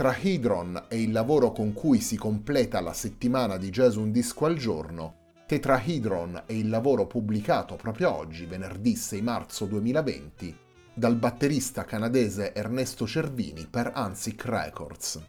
Tetrahedron è il lavoro con cui si completa la settimana di Jazz Un Disco al giorno. Tetrahedron è il lavoro pubblicato proprio oggi, venerdì 6 marzo 2020, dal batterista canadese Ernesto Cervini per Ansic Records.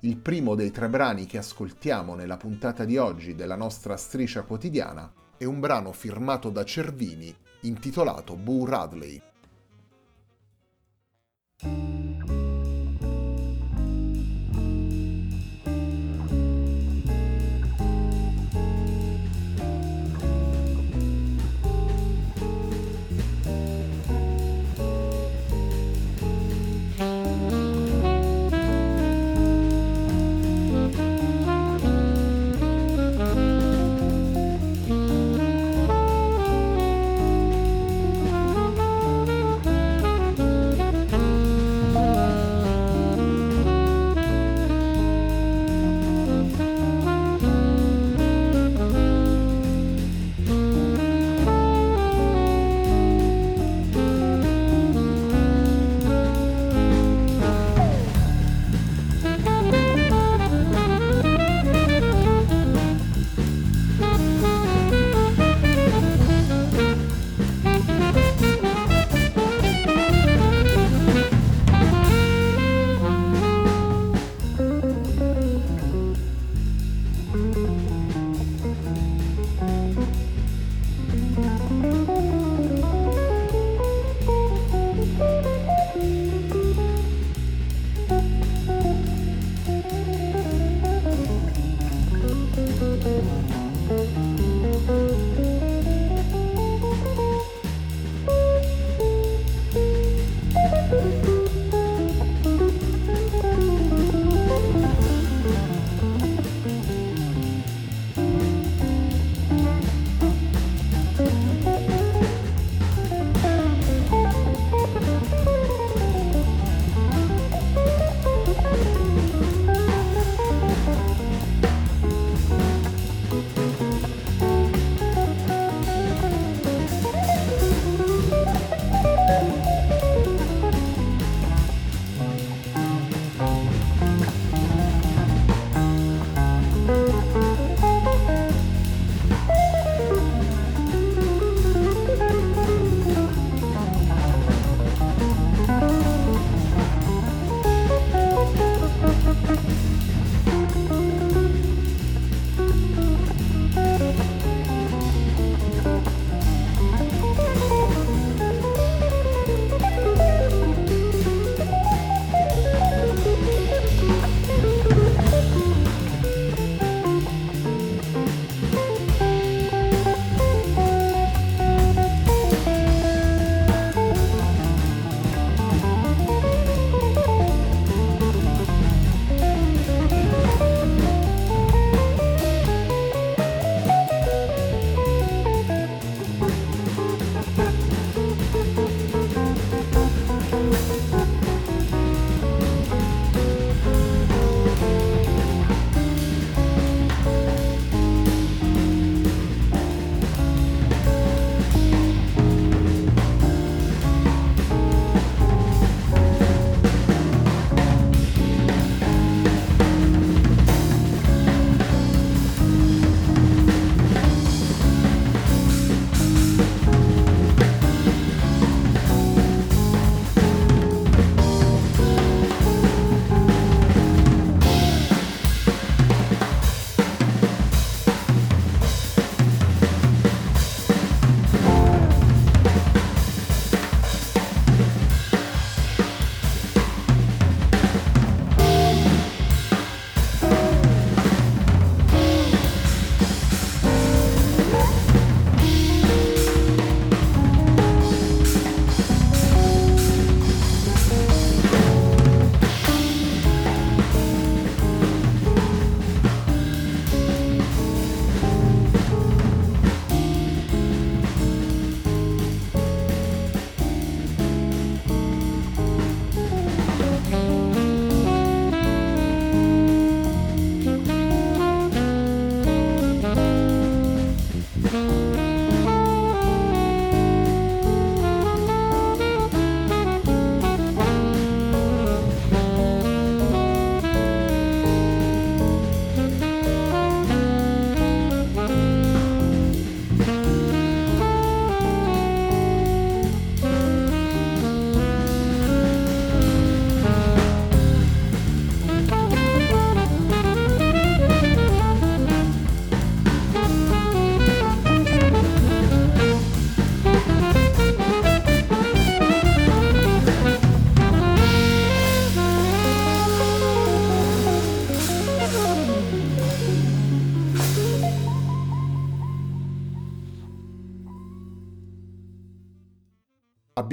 Il primo dei tre brani che ascoltiamo nella puntata di oggi della nostra striscia quotidiana è un brano firmato da Cervini intitolato Boo Radley.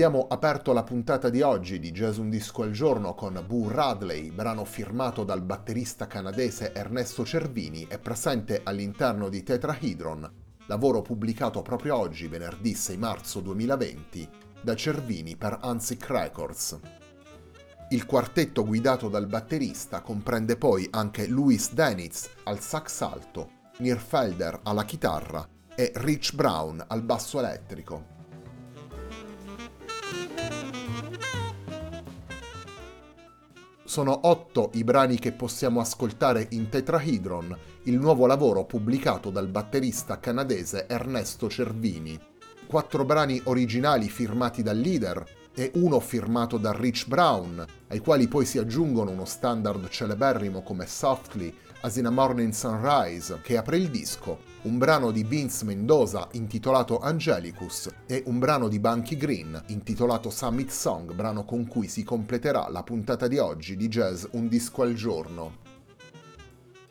Abbiamo aperto la puntata di oggi di Jazz Un Disco al Giorno con Boo Radley, brano firmato dal batterista canadese Ernesto Cervini e presente all'interno di Tetrahydron, lavoro pubblicato proprio oggi, venerdì 6 marzo 2020, da Cervini per Ansic Records. Il quartetto guidato dal batterista comprende poi anche Louis Denitz al sax alto, Nierfelder alla chitarra e Rich Brown al basso elettrico. Sono otto i brani che possiamo ascoltare in Tetrahydron, il nuovo lavoro pubblicato dal batterista canadese Ernesto Cervini. Quattro brani originali firmati dal leader e uno firmato da Rich Brown, ai quali poi si aggiungono uno standard celeberrimo come Softly as in a Morning Sunrise, che apre il disco, un brano di Vince Mendoza intitolato Angelicus e un brano di Bunky Green intitolato Summit Song, brano con cui si completerà la puntata di oggi di Jazz Un disco al giorno.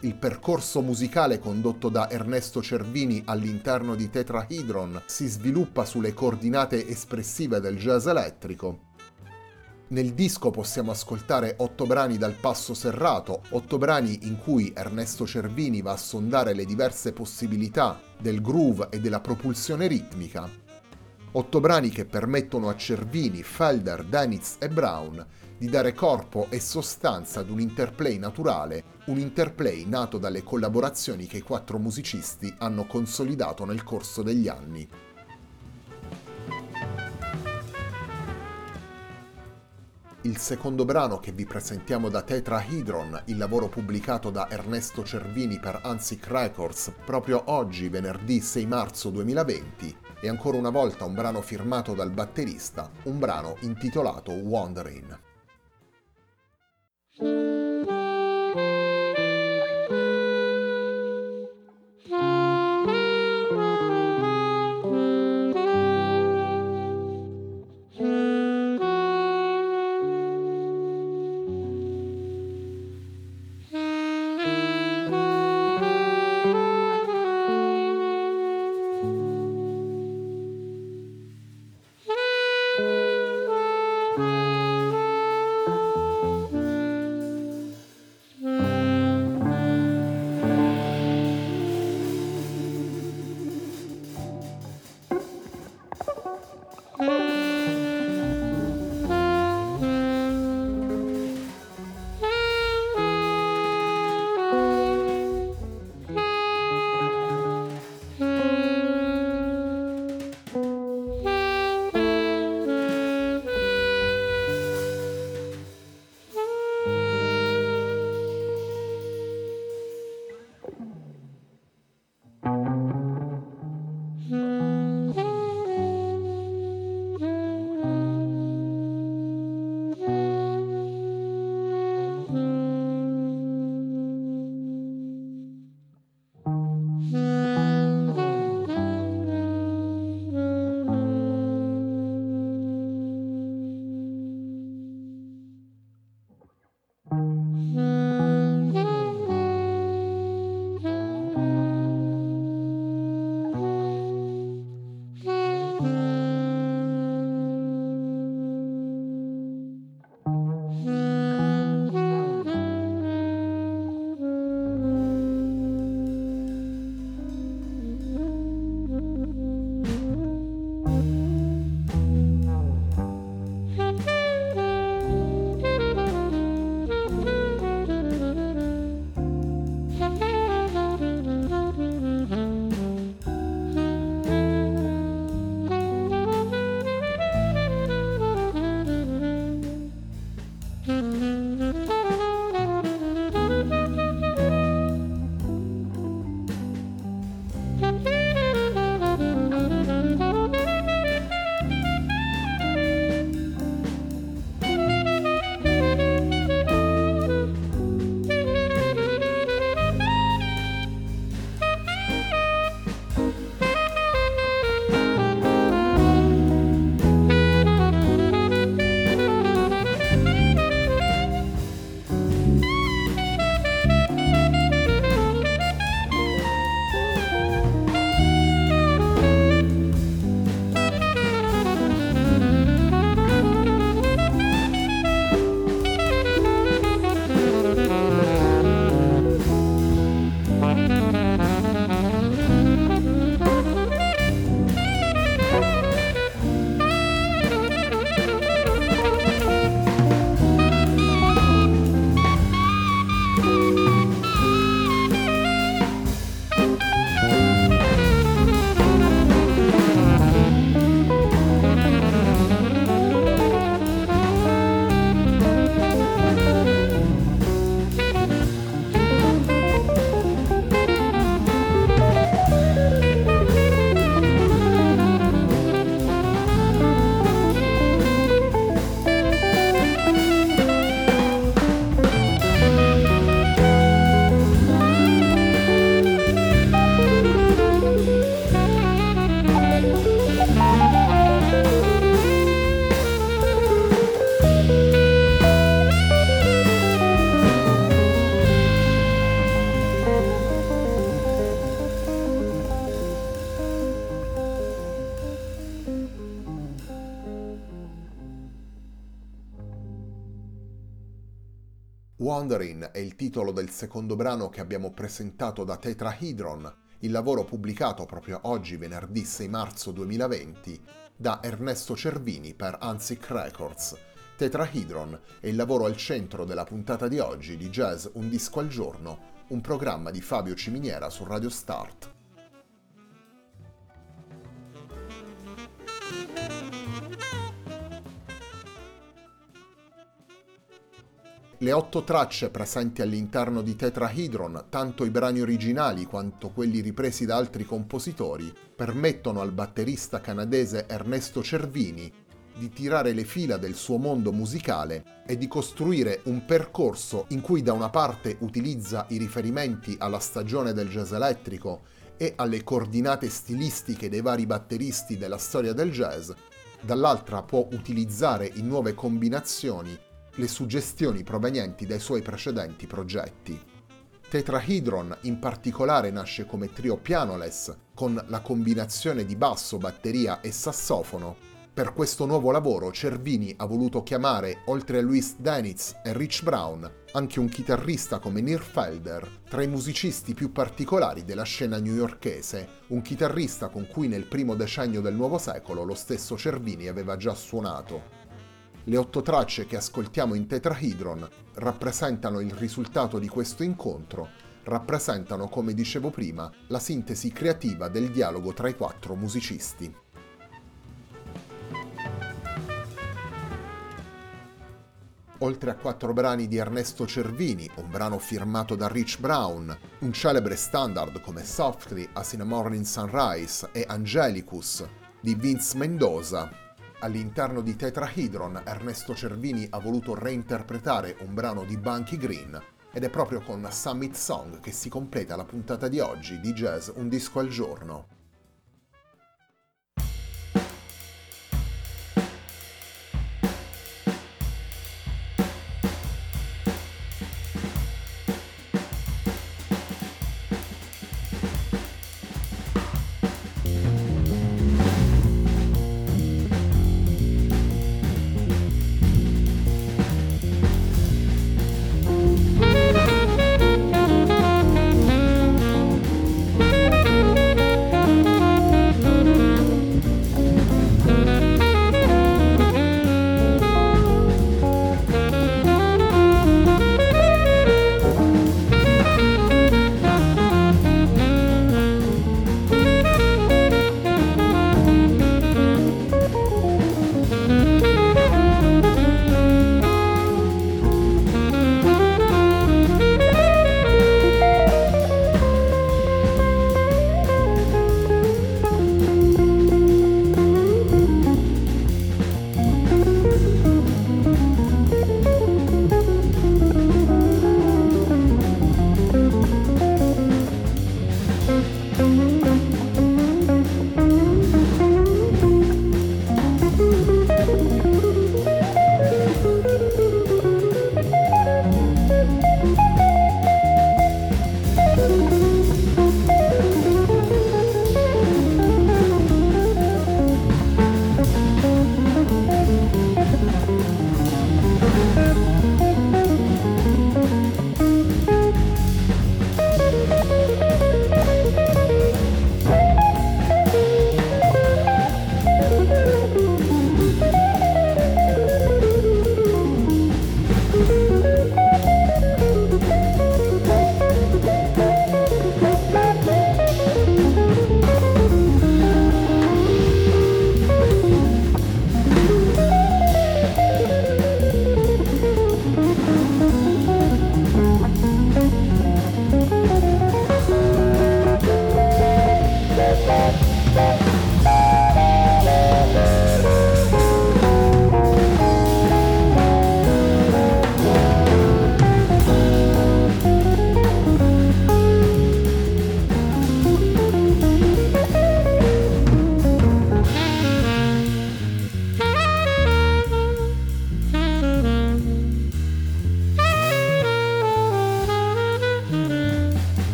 Il percorso musicale condotto da Ernesto Cervini all'interno di Tetrahydron si sviluppa sulle coordinate espressive del jazz elettrico, nel disco possiamo ascoltare otto brani dal passo serrato, otto brani in cui Ernesto Cervini va a sondare le diverse possibilità del groove e della propulsione ritmica. Otto brani che permettono a Cervini, Felder, Denitz e Brown di dare corpo e sostanza ad un interplay naturale, un interplay nato dalle collaborazioni che i quattro musicisti hanno consolidato nel corso degli anni. Il secondo brano che vi presentiamo da Tetrahydron, il lavoro pubblicato da Ernesto Cervini per Ansic Records proprio oggi, venerdì 6 marzo 2020, è ancora una volta un brano firmato dal batterista, un brano intitolato Wandering. È il titolo del secondo brano che abbiamo presentato da Tetrahedron, il lavoro pubblicato proprio oggi, venerdì 6 marzo 2020, da Ernesto Cervini per Ansic Records. Tetrahedron è il lavoro al centro della puntata di oggi di Jazz Un disco al giorno, un programma di Fabio Ciminiera su Radio Start. Le otto tracce presenti all'interno di Tetrahedron, tanto i brani originali quanto quelli ripresi da altri compositori, permettono al batterista canadese Ernesto Cervini di tirare le fila del suo mondo musicale e di costruire un percorso in cui da una parte utilizza i riferimenti alla stagione del jazz elettrico e alle coordinate stilistiche dei vari batteristi della storia del jazz, dall'altra può utilizzare in nuove combinazioni le suggestioni provenienti dai suoi precedenti progetti. Tetrahedron in particolare nasce come trio pianoless con la combinazione di basso, batteria e sassofono. Per questo nuovo lavoro Cervini ha voluto chiamare, oltre a Louis Denitz e Rich Brown, anche un chitarrista come Nir Felder, tra i musicisti più particolari della scena newyorkese, un chitarrista con cui nel primo decennio del nuovo secolo lo stesso Cervini aveva già suonato. Le otto tracce che ascoltiamo in Tetrahedron rappresentano il risultato di questo incontro, rappresentano, come dicevo prima, la sintesi creativa del dialogo tra i quattro musicisti. oltre a quattro brani di Ernesto Cervini, un brano firmato da Rich Brown, un celebre standard come Softly as in a Morning Sunrise e Angelicus di Vince Mendoza, All'interno di Tetrahedron Ernesto Cervini ha voluto reinterpretare un brano di Bunky Green ed è proprio con Summit Song che si completa la puntata di oggi di Jazz Un disco al giorno.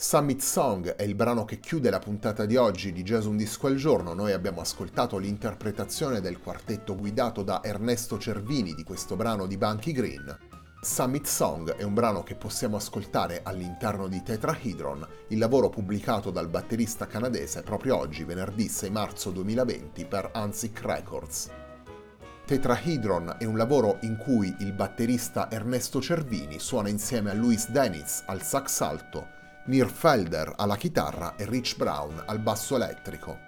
Summit Song è il brano che chiude la puntata di oggi di Jazz Un Disco al Giorno. Noi abbiamo ascoltato l'interpretazione del quartetto guidato da Ernesto Cervini di questo brano di Bunky Green. Summit Song è un brano che possiamo ascoltare all'interno di Tetrahedron, il lavoro pubblicato dal batterista canadese proprio oggi, venerdì 6 marzo 2020, per Ansic Records. Tetrahedron è un lavoro in cui il batterista Ernesto Cervini suona insieme a Luis Denitz al sax alto, Nir Felder alla chitarra e Rich Brown al basso elettrico.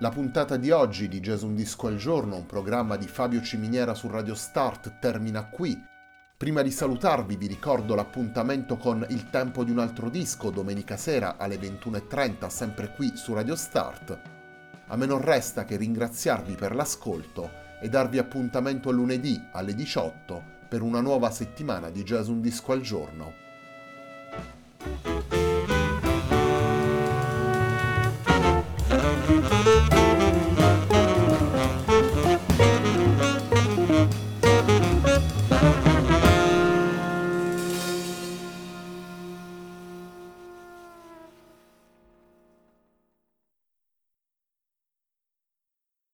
La puntata di oggi di Jazz Un Disco al Giorno, un programma di Fabio Ciminiera su Radio Start, termina qui. Prima di salutarvi vi ricordo l'appuntamento con Il tempo di un altro disco domenica sera alle 21.30 sempre qui su Radio Start. A me non resta che ringraziarvi per l'ascolto e darvi appuntamento lunedì alle 18 per una nuova settimana di Jazz Un Disco al Giorno. Música